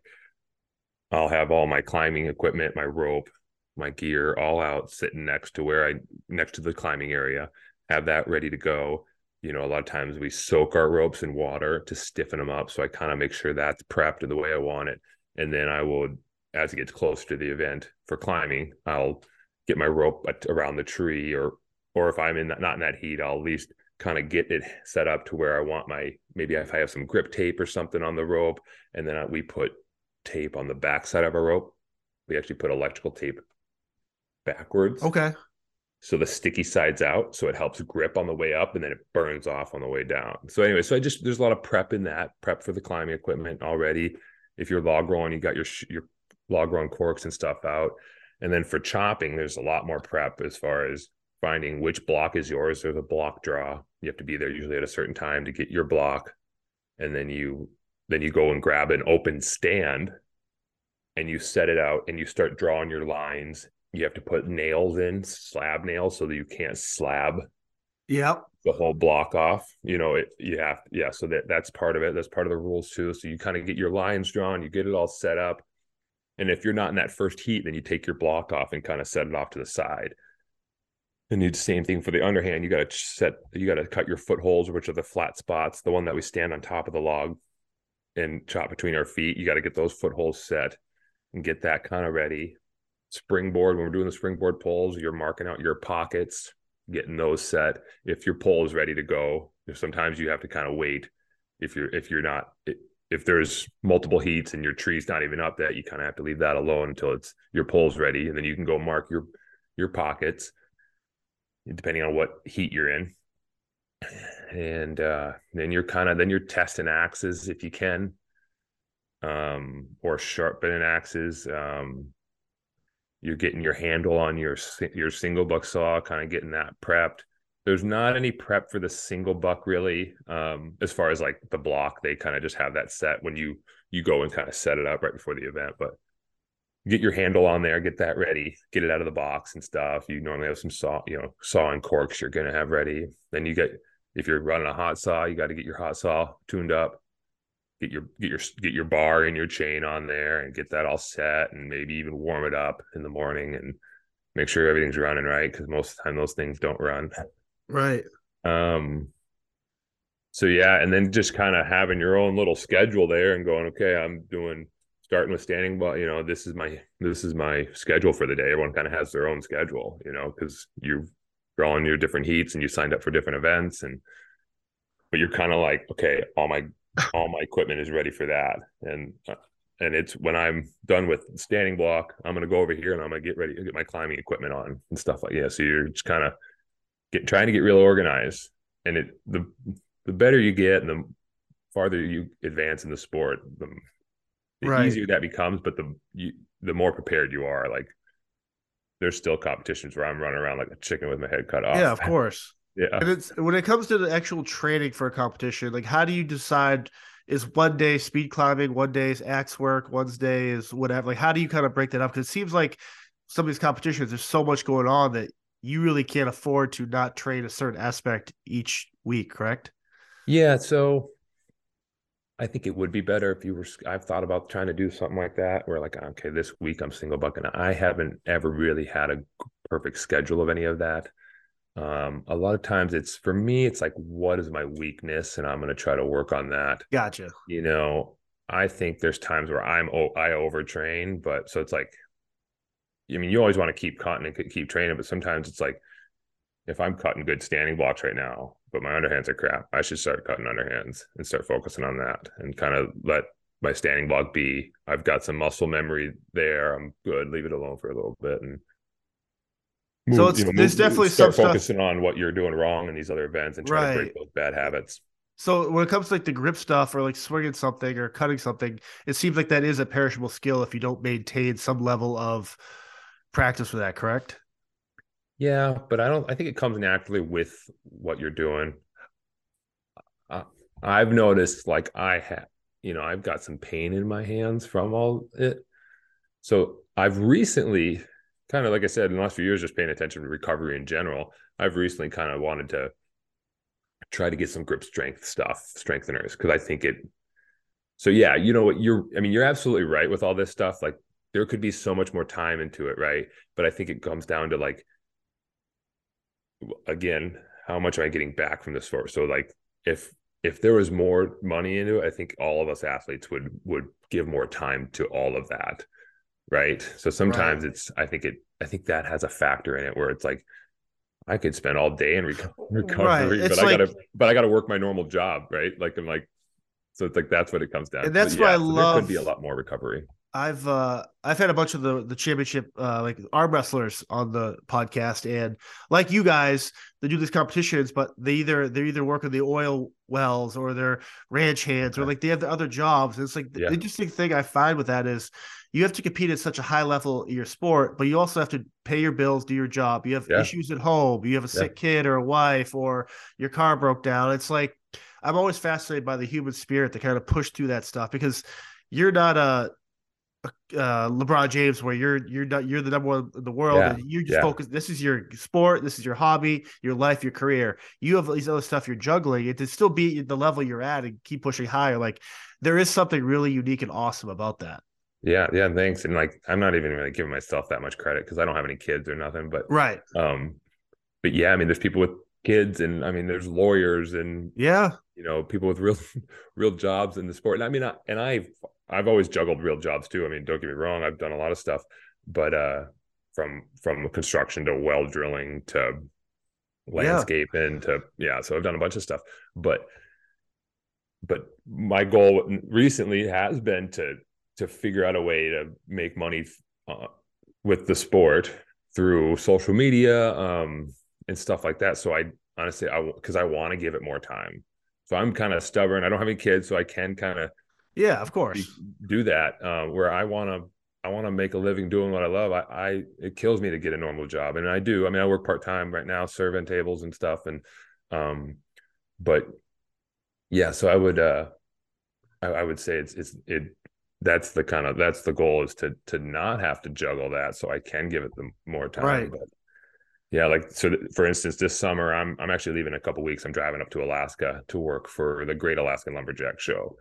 i'll have all my climbing equipment my rope my gear all out, sitting next to where I next to the climbing area, have that ready to go. You know, a lot of times we soak our ropes in water to stiffen them up. So I kind of make sure that's prepped the way I want it. And then I will, as it gets closer to the event for climbing, I'll get my rope around the tree or or if I'm in that, not in that heat, I'll at least kind of get it set up to where I want my maybe if I have some grip tape or something on the rope, and then we put tape on the back side of our rope. We actually put electrical tape backwards. Okay. So the sticky side's out, so it helps grip on the way up, and then it burns off on the way down. So anyway, so I just there's a lot of prep in that prep for the climbing equipment already. If you're log rolling, you got your your log rolling corks and stuff out, and then for chopping, there's a lot more prep as far as finding which block is yours. There's a block draw. You have to be there usually at a certain time to get your block. And then you then you go and grab an open stand and you set it out and you start drawing your lines. You have to put nails in, slab nails, so that you can't slab yep. the whole block off. You know, it you have yeah, so that that's part of it. That's part of the rules too. So you kind of get your lines drawn, you get it all set up. And if you're not in that first heat, then you take your block off and kind of set it off to the side. And you do the same thing for the underhand. You got to set, you got to cut your footholds, which are the flat spots, the one that we stand on top of the log and chop between our feet. You got to get those footholds set and get that kind of ready. Springboard, when we're doing the springboard pulls, you're marking out your pockets, getting those set. If your pull is ready to go, sometimes you have to kind of wait. If you're if you're not if there's multiple heats and your tree's not even up that, you kind of have to leave that alone until it's your pole's ready, and then you can go mark your your pockets depending on what heat you're in. And uh, then you're kind of then you're testing axes if you can, um, or sharpening axes. Um, you're getting your handle on your your single buck saw, kind of getting that prepped. There's not any prep for the single buck really, um, as far as like the block. They kind of just have that set when you you go and kind of set it up right before the event. But get your handle on there, get that ready, get it out of the box and stuff. You normally have some saw, you know, saw and corks you're gonna have ready. Then you get if you're running a hot saw, you got to get your hot saw tuned up, get your get your get your bar and your chain on there and get that all set and maybe even warm it up in the morning and make sure everything's running right because most of the time those things don't run. Right. Um so yeah, and then just kind of having your own little schedule there and going, okay, I'm doing starting with standing but you know this is my this is my schedule for the day everyone kind of has their own schedule you know because you're on your different heats and you signed up for different events and but you're kind of like okay all my all my equipment is ready for that and uh, and it's when i'm done with standing block i'm going to go over here and i'm going to get ready to get my climbing equipment on and stuff like yeah so you're just kind of get trying to get real organized and it the the better you get and the farther you advance in the sport the the right. easier that becomes, but the you, the more prepared you are. Like there's still competitions where I'm running around like a chicken with my head cut off. Yeah, of course. Yeah. And it's when it comes to the actual training for a competition, like how do you decide is one day speed climbing, one day is axe work, one day is whatever? Like how do you kind of break that up? Because it seems like some of these competitions, there's so much going on that you really can't afford to not train a certain aspect each week, correct? Yeah. So I think it would be better if you were. I've thought about trying to do something like that, where like, okay, this week I'm single bucking. I haven't ever really had a perfect schedule of any of that. Um, a lot of times it's for me, it's like, what is my weakness, and I'm going to try to work on that. Gotcha. You know, I think there's times where I'm oh I overtrain, but so it's like, I mean, you always want to keep cutting and keep training, but sometimes it's like, if I'm cutting good standing blocks right now, but my underhands are crap. I should start cutting underhands and start focusing on that and kind of let my standing block be. I've got some muscle memory there. I'm good. Leave it alone for a little bit and move, so it's you know, there's move, definitely start focusing stuff... on what you're doing wrong in these other events and try right. to break those bad habits. So when it comes to like the grip stuff or like swinging something or cutting something, it seems like that is a perishable skill if you don't maintain some level of practice for that. Correct? Yeah, but I don't. I think it comes naturally with what you're doing. Uh, I've noticed, like I have, you know, I've got some pain in my hands from all it. So I've recently, kind of like I said, in the last few years, just paying attention to recovery in general. I've recently kind of wanted to try to get some grip strength stuff, strengtheners, because I think it. So yeah, you know what you're. I mean, you're absolutely right with all this stuff. Like there could be so much more time into it, right? But I think it comes down to like again, how much am I getting back from the sport? So like if if there was more money into it, I think all of us athletes would would give more time to all of that. Right. So sometimes right. it's I think it I think that has a factor in it where it's like I could spend all day in recovery, right. but I gotta but I gotta work my normal job, right? Like I'm like so it's like that's what it comes down. And that's why yeah, I so love. There could be a lot more recovery. I've uh I've had a bunch of the the championship uh like arm wrestlers on the podcast and like you guys they do these competitions but they either they either work in the oil wells or they're ranch hands or like they have the other jobs it's like yeah. the interesting thing I find with that is you have to compete at such a high level in your sport but you also have to pay your bills do your job you have yeah. issues at home you have a sick yeah. kid or a wife or your car broke down it's like I'm always fascinated by the human spirit to kind of push through that stuff because you're not a uh, LeBron James, where you're you're not, you're the number one in the world, yeah. and you just yeah. focus. This is your sport, this is your hobby, your life, your career. You have all these other stuff you're juggling, and to still be at the level you're at and keep pushing higher. Like there is something really unique and awesome about that. Yeah, yeah, thanks. And like, I'm not even really giving myself that much credit because I don't have any kids or nothing. But right, um, but yeah, I mean, there's people with kids, and I mean, there's lawyers, and yeah, you know, people with real, real jobs in the sport. And I mean, I, and I've I've always juggled real jobs too. I mean, don't get me wrong, I've done a lot of stuff, but uh from from construction to well drilling to landscaping yeah. to yeah, so I've done a bunch of stuff. But but my goal recently has been to to figure out a way to make money uh, with the sport through social media um and stuff like that. So I honestly I because I want to give it more time. So I'm kind of stubborn. I don't have any kids, so I can kind of yeah, of course. Do that uh, where I want to I want to make a living doing what I love. I, I it kills me to get a normal job, and I do. I mean, I work part time right now, serving tables and stuff, and um, but yeah. So I would uh, I, I would say it's it's it. That's the kind of that's the goal is to to not have to juggle that, so I can give it the more time. Right. But yeah, like so. For instance, this summer I'm I'm actually leaving a couple weeks. I'm driving up to Alaska to work for the Great Alaskan Lumberjack Show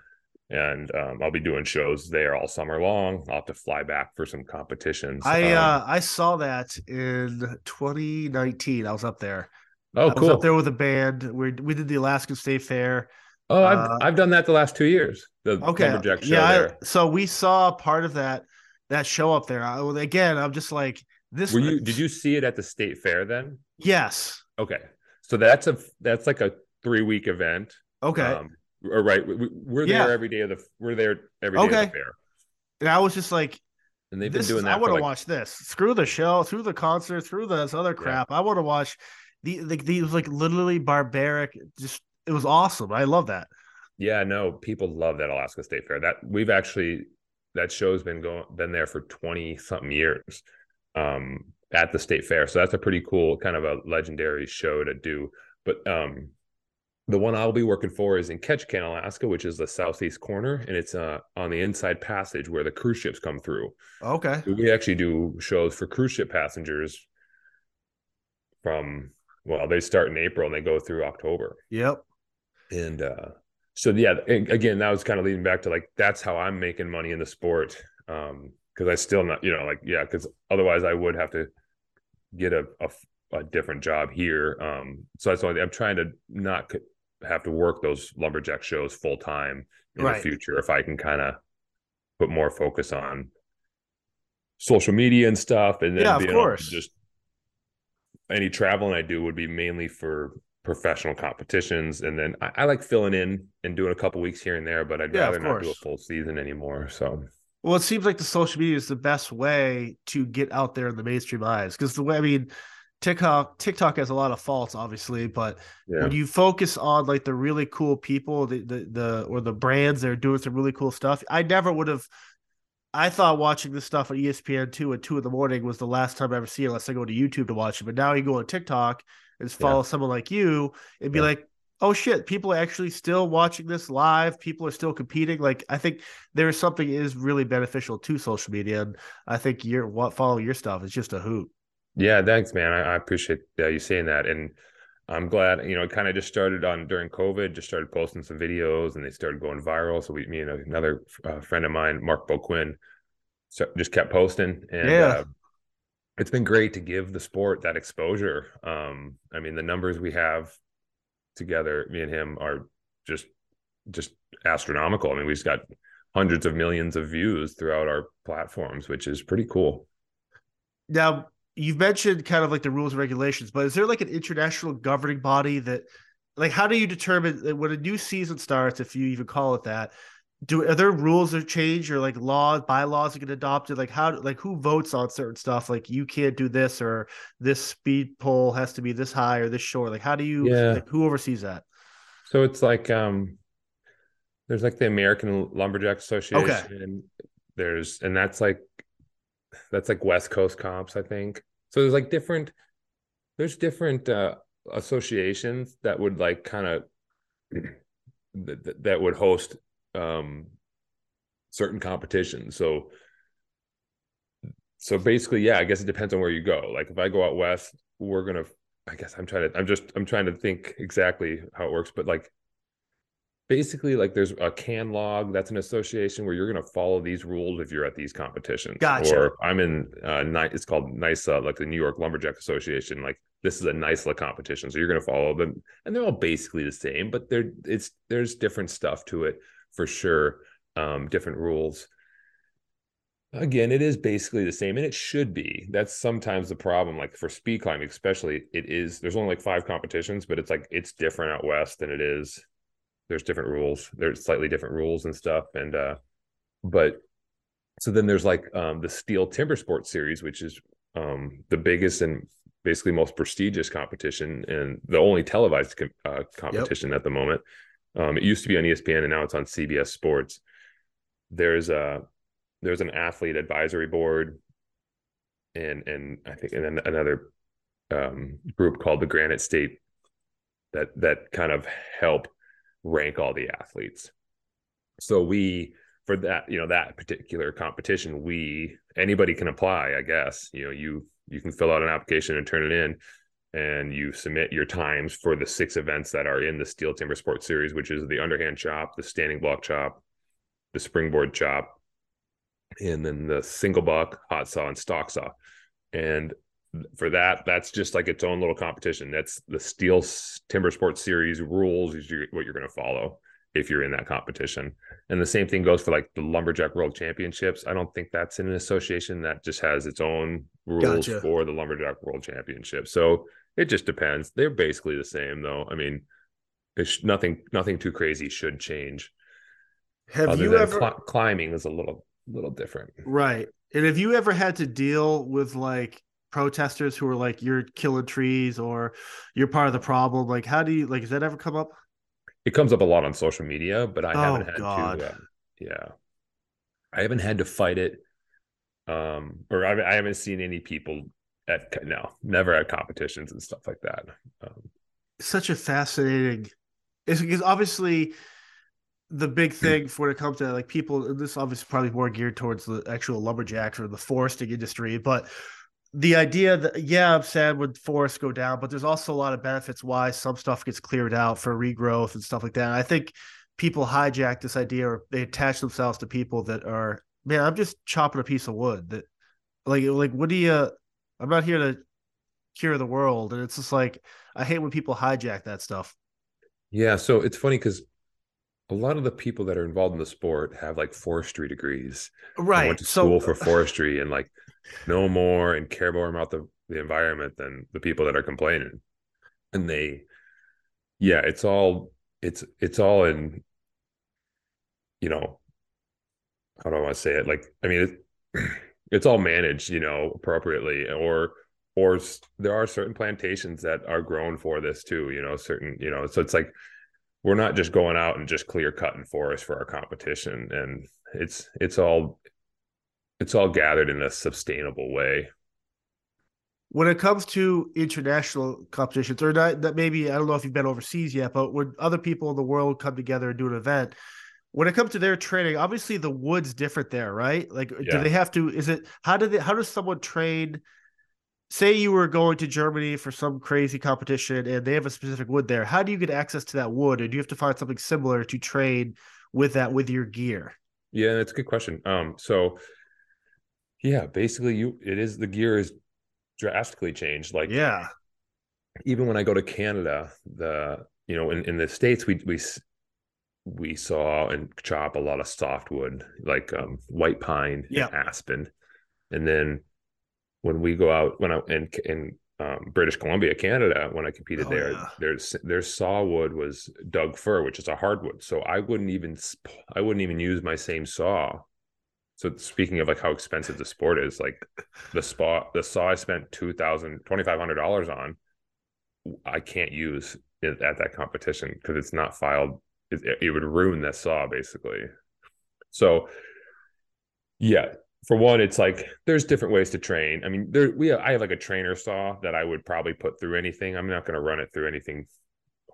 and um, I'll be doing shows there all summer long. I'll have to fly back for some competitions. I um, uh, I saw that in 2019. I was up there. Oh, I cool! up there with a band. We we did the Alaskan State Fair. Oh, I've uh, I've done that the last two years. The okay, yeah. I, so we saw part of that that show up there. I, again, I'm just like this. Were you? Did you see it at the state fair then? Yes. Okay, so that's a that's like a three week event. Okay. Um, or right, we, are there yeah. every day of the we're there every day okay. of the fair. And I was just like, and they've been doing is, that. I want to like... watch this. Screw the show. through the concert. through this other crap. Yeah. I want to watch the like these like literally barbaric. Just it was awesome. I love that. Yeah, no, people love that Alaska State Fair. That we've actually that show's been going been there for twenty something years um, at the state fair. So that's a pretty cool kind of a legendary show to do. But um, the one I'll be working for is in Ketchikan, Alaska, which is the southeast corner, and it's uh, on the inside passage where the cruise ships come through. Okay. We actually do shows for cruise ship passengers from well, they start in April and they go through October. Yep. And uh, so yeah, again, that was kind of leading back to like that's how I'm making money in the sport. Um, because I still not, you know, like yeah, because otherwise I would have to get a, a, a different job here. Um, so that's why I'm trying to not have to work those lumberjack shows full time in right. the future if I can kind of put more focus on social media and stuff and then yeah, of course. just any traveling I do would be mainly for professional competitions and then I, I like filling in and doing a couple weeks here and there but I'd yeah, rather not do a full season anymore so well it seems like the social media is the best way to get out there in the mainstream eyes because the way I mean TikTok TikTok has a lot of faults, obviously, but yeah. when you focus on like the really cool people, the, the the or the brands that are doing some really cool stuff, I never would have. I thought watching this stuff on ESPN two at two in the morning was the last time I ever see it, unless I go to YouTube to watch it. But now you go on TikTok and follow yeah. someone like you and be yeah. like, oh shit, people are actually still watching this live. People are still competing. Like I think there's something is really beneficial to social media, and I think your what follow your stuff is just a hoot. Yeah, thanks, man. I, I appreciate uh, you saying that, and I'm glad. You know, it kind of just started on during COVID. Just started posting some videos, and they started going viral. So we, me and another uh, friend of mine, Mark Boquin, so just kept posting and Yeah. uh, it's been great to give the sport that exposure um i mean the numbers we have together me and him are just just astronomical i mean we've got hundreds of millions of views throughout our platforms which is pretty cool Now, you've mentioned kind of like the rules and regulations, but is there like an international governing body that, like, how do you determine when a new season starts, if you even call it that? Do are there rules that change or like laws, bylaws that get adopted? Like how, like who votes on certain stuff? Like you can't do this or this speed pole has to be this high or this short. Like how do you? Yeah. Like, who oversees that? so it's like um there's like the american lumberjack association okay. there's and that's like that's like west coast comps i think so there's like different there's different uh associations that would like kind of that, that would host um certain competitions. So so basically yeah i guess it depends on where you go. Like if i go out west we're gonna i guess i'm trying to i'm just i'm trying to think exactly how it works but like basically like there's a can log that's an association where you're going to follow these rules if you're at these competitions. Gotcha. or i'm in uh it's called nisa like the new york lumberjack association like this is a NISLA competition so you're going to follow them and they're all basically the same but there it's there's different stuff to it for sure um different rules. Again it is basically the same and it should be. That's sometimes the problem like for speed climbing especially it is there's only like five competitions but it's like it's different out west than it is. There's different rules there's slightly different rules and stuff and uh but so then there's like um the STIHL timber sports series which is um the biggest and basically most prestigious competition and the only televised com- uh, competition at the moment um it used to be on espn and now it's on cbs sports there's a there's an athlete advisory board and and i think and then another um group called the granite state that that kind of help rank all the athletes. So we for that, you know, that particular competition, we anybody can apply, I guess. You know, you you can fill out an application and turn it in and you submit your times for the six events that are in the STIHL Timber Sports Series, which is the underhand chop, the standing block chop, the springboard chop, and then the single buck, hot saw, and stock saw. And for that, that's just like its own little competition. That's the STIHL Timber Sports Series rules is what you're going to follow if you're in that competition. And the same thing goes for like the Lumberjack World Championships. I don't think that's in an association that just has its own rules Gotcha. for the Lumberjack World Championship. So it just depends. They're basically the same though. I mean, it's nothing nothing too crazy should change. Have other you ever cli- climbing is a little little different. right? And have you ever had to deal with like protesters who are like you're killing trees or you're part of the problem? Like, how do you like? Has that ever come up? It comes up a lot on social media, but I Oh, haven't had God. to. Uh, yeah, I haven't had to fight it, um, or I, I haven't seen any people at no, never at competitions and stuff like that. Um, such a fascinating it's because obviously the big thing for when it comes to like people this obviously probably more geared towards the actual lumberjacks or the foresting industry but the idea that yeah i'm sad when forests go down but there's also a lot of benefits why some stuff gets cleared out for regrowth and stuff like that and i think people hijack this idea or they attach themselves to people that are man i'm just chopping a piece of wood that like like what do you i'm not here to cure the world and it's just like i hate when people hijack that stuff yeah, so it's funny because a lot of the people that are involved in the sport have like forestry degrees. right went to so school for forestry and like know more and care more about the, the environment than the people that are complaining. And they yeah, it's all it's it's all in you know how do I want to say it? Like I mean it, it's all managed, you know, appropriately or or there are certain plantations that are grown for this too, you know, certain, you know, so it's like we're not just going out and just clear cutting forest for our competition and it's it's all it's all gathered in a sustainable way. When it comes to international competitions or not that maybe i don't know if you've been overseas yet but when other people in the world come together and do an event when it comes to their training obviously the wood's different there right? Like do they have to is it how do they how does someone train say you were going to germany for some crazy competition and they have a specific wood there how do you get access to that wood or do you have to find something similar to train with that with your gear? Yeah that's a good question. Um so yeah, basically you it is the gear is drastically changed. Like yeah, even when I go to Canada, the you know in, in the states we we we saw and chop a lot of softwood like um, white pine, yeah, aspen, and then when we go out when I in in um, British Columbia, Canada, when I competed Oh, there, yeah. there's their sawwood was Doug fir, which is a hardwood. So I wouldn't even I wouldn't even use my same saw. So speaking of like how expensive the sport is, like the spot the saw I spent two thousand twenty five hundred dollars on, I can't use it at that competition because it's not filed. It, it would ruin that saw basically. So yeah, for one, it's like there's different ways to train. I mean, there we have, I have like a trainer saw that I would probably put through anything. I'm not going to run it through anything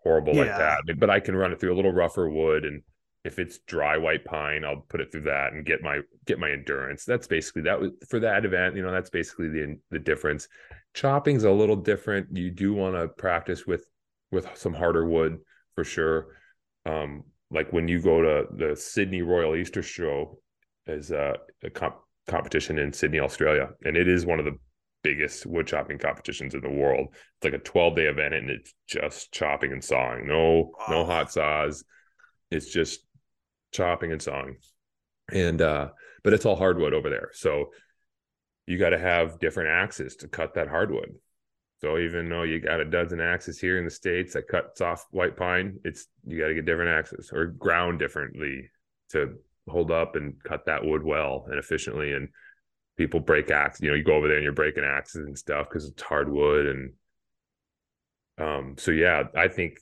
horrible like that, but I can run it through a little rougher wood and if it's dry white pine, I'll put it through that and get my get my endurance. That's basically that was for that event, you know, that's basically the the difference. Chopping's a little different. You do want to practice with with some harder wood for sure. Um like when you go to the Sydney Royal Easter Show is a, a comp- competition in Sydney, Australia, and it is one of the biggest wood chopping competitions in the world. It's like a 12 day event, and it's just chopping and sawing. No, no hot saws. It's just chopping and sawing, and uh, but it's all hardwood over there. So you got to have different axes to cut that hardwood. So even though you got a dozen axes here in the states that cuts off white pine, it's you got to get different axes or ground differently to hold up and cut that wood well and efficiently. And people break axes. You know, you go over there and you're breaking axes and stuff because it's hardwood. And um, so yeah, I think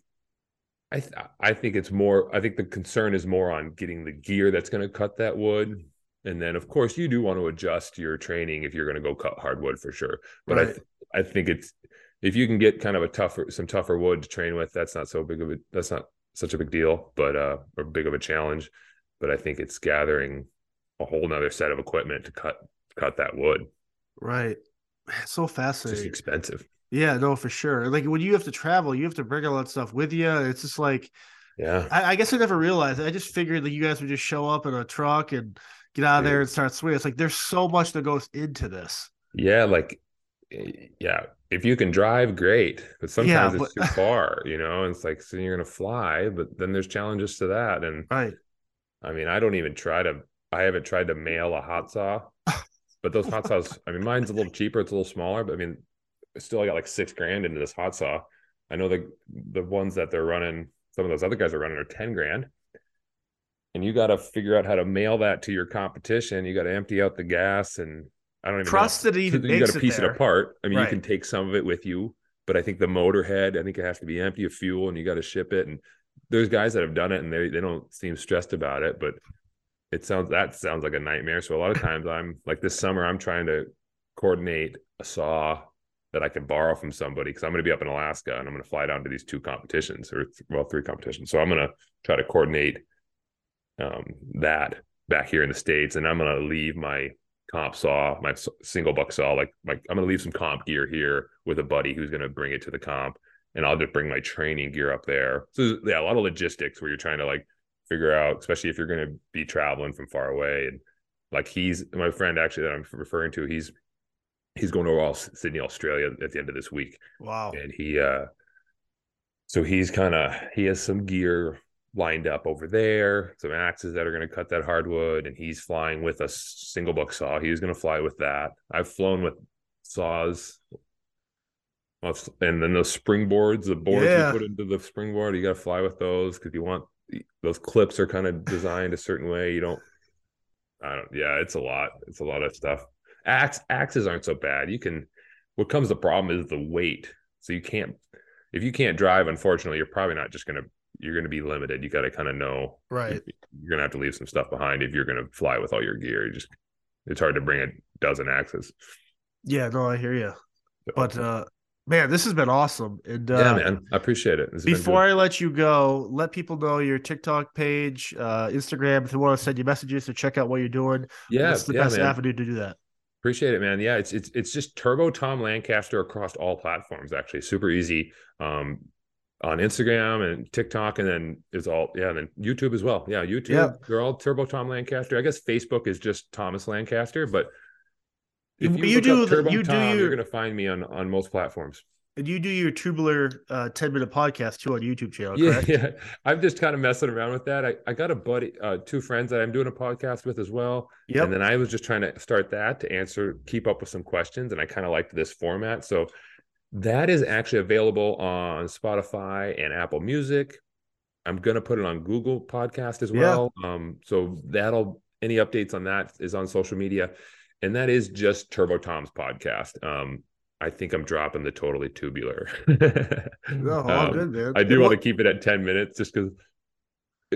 I th- I think it's more. I think the concern is more on getting the gear that's going to cut that wood. And then, of course, you do want to adjust your training if you're going to go cut hardwood for sure. But I, th- I think it's if you can get kind of a tougher, some tougher wood to train with, that's not so big of a, that's not such a big deal, but uh, or big of a challenge. But I think it's gathering a whole nother set of equipment to cut cut that wood. right. It's so It's just fascinating. expensive. Yeah, no, for sure. Like when you have to travel, you have to bring all that stuff with you. It's just like Yeah. I, I guess I never realized. I just figured that you guys would just show up in a truck and get out of there and start swinging. It's like there's so much that goes into this. Yeah, like eh, yeah, if you can drive, great. But sometimes it's but- too far, you know, and it's like so you're gonna fly, but then there's challenges to that. And Right. I mean, I don't even try to I haven't tried to mail a hot saw, but those hot saws, I mean, mine's a little cheaper, it's a little smaller, but I mean, still I got like six grand into this hot saw. I know the the ones that they're running, some of those other guys are running are 10 grand. And you got to figure out how to mail that to your competition. You got to empty out the gas and I don't even know Trust that he even you got to it piece it, apart. I mean, Right. you can take some of it with you, but I think the motor head, I think it has to be empty of fuel, and you got to ship it. And there's guys that have done it, and they they don't seem stressed about it, but it sounds that sounds like a nightmare. So a lot of times, I'm like this summer, I'm trying to coordinate a saw that I can borrow from somebody because I'm going to be up in Alaska and I'm going to fly down to these two competitions or th- well, three competitions. So I'm going to try to coordinate um, that back here in the states, and I'm going to leave my comp saw, my single buck saw, like like I'm going to leave some comp gear here with a buddy who's going to bring it to the comp, and I'll just bring my training gear up there. So yeah, a lot of logistics where you're trying to like figure out, especially if you're going to be traveling from far away, and like he's my friend actually that I'm referring to, he's he's going to all Sydney, Australia at the end of this week Wow. and he uh so he's kind of he has some gear lined up over there some axes that are going to cut that hardwood and he's flying with a single buck saw. He's going to fly with that. I've flown with saws. And then those springboards the boards Yeah. you put into the springboard you got to fly with those because you want those clips are kind of designed a certain way. You don't i don't yeah it's a lot. It's a lot of stuff. Axe axes aren't so bad. You can what comes the problem is the weight. So you can't if you can't drive unfortunately you're probably not just going to you're going to be limited you got to kind of know Right. you're going to have to leave some stuff behind if you're going to fly with all your gear you just it's hard to bring a dozen axes Yeah, no, I hear you. So, But uh man, this has been awesome. And uh yeah man i appreciate it Before. I let you go, let people know your TikTok page, uh, Instagram, if they want to send you messages to check out what you're doing. yeah What's the yeah, best man. avenue to do that? Appreciate it, man. Yeah, it's it's it's just Turbo Tom Lancaster across all platforms. Actually, super easy. Um, on Instagram and TikTok, and then it's all yeah, and then YouTube as well. Yeah, YouTube. Yeah. They're all Turbo Tom Lancaster. I guess Facebook is just Thomas Lancaster, but if you, you do the, you do Tom, your, you're going to find me on on most platforms. And you do your tubular uh, 10 minute podcast too on YouTube channel, yeah, correct? Yeah. I'm just kind of messing around with that. I, I got a buddy, uh, two friends that I'm doing a podcast with as well. Yeah. And then I was just trying to start that to answer, keep up with some questions. And I kind of liked this format. So that is actually available on Spotify and Apple Music. I'm going to put it on Google Podcast as well. Yeah. Um, so that'll, any updates on that is on social media. And that is just Turbo Tom's podcast. Um, I think I'm dropping the totally tubular. no, all um, good, man. I do want to keep it at 10 minutes just because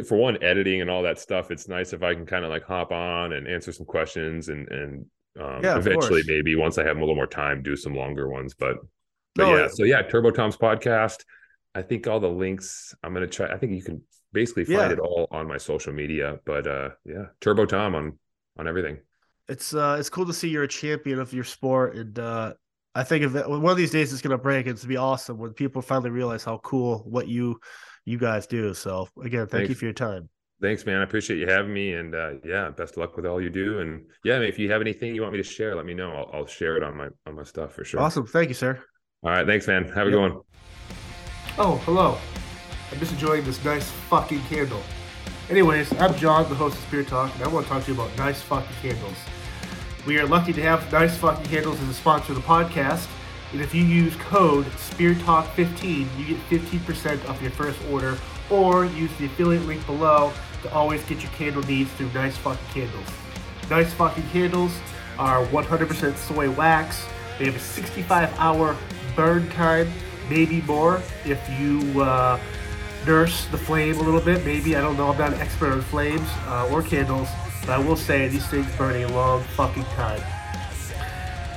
for one, editing and all that stuff, it's nice if I can kind of like hop on and answer some questions and and um, yeah, eventually maybe once I have a little more time, do some longer ones. But but no, yeah, so yeah, Turbo Tom's podcast. I think all the links I'm gonna try. I think you can basically find yeah. it all on my social media. But uh yeah, Turbo Tom on on everything. It's uh it's cool to see you're a champion of your sport and uh I think if it, one of these days it's going to break, it's going to be awesome when people finally realize how cool what you you guys do. So again, thank Thanks. you for your time. Thanks, man. I appreciate you having me, and uh, yeah, best luck with all you do. And yeah, if you have anything you want me to share, let me know. I'll, I'll share it on my on my stuff for sure. Awesome. Thank you, sir. All right, thanks, man. Have a yep. good one. Oh, hello. I'm just enjoying this nice fucking candle. Anyways, I'm John, the host of Spirit Talk, and I want to talk to you about nice fucking candles. We are lucky to have Nice Fucking Candles as a sponsor of the podcast. And if you use code SpearTalk15, you get 15% off your first order, or use the affiliate link below to always get your candle needs through Nice Fucking Candles. Nice Fucking Candles are 100% soy wax. They have a 65 hour burn time, maybe more if you uh, nurse the flame a little bit. Maybe, I don't know, I'm not an expert on flames uh, or candles. But I will say these things burn a long fucking time.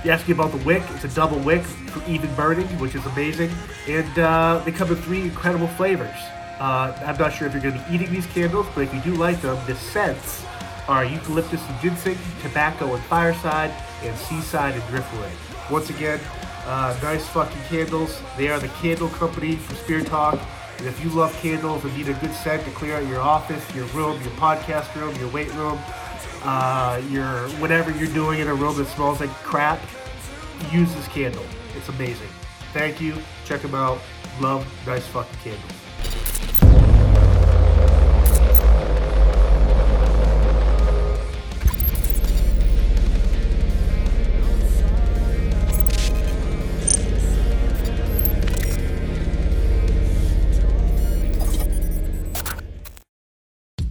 You ask me about the wick. It's a double wick for even burning, which is amazing. And uh, they come in three incredible flavors. Uh, I'm not sure if you're going to be eating these candles, but if you do like them, the scents are eucalyptus and ginseng, tobacco and fireside, and seaside and driftwood. Once again, uh, nice fucking candles. They are the candle company for Spirit Talk. And if you love candles and need a good scent to clear out your office, your room, your podcast room, your weight room, uh, your whatever you're doing in a room that smells like crap, use this candle. It's amazing. Thank you. Check them out. Love nice fucking candles.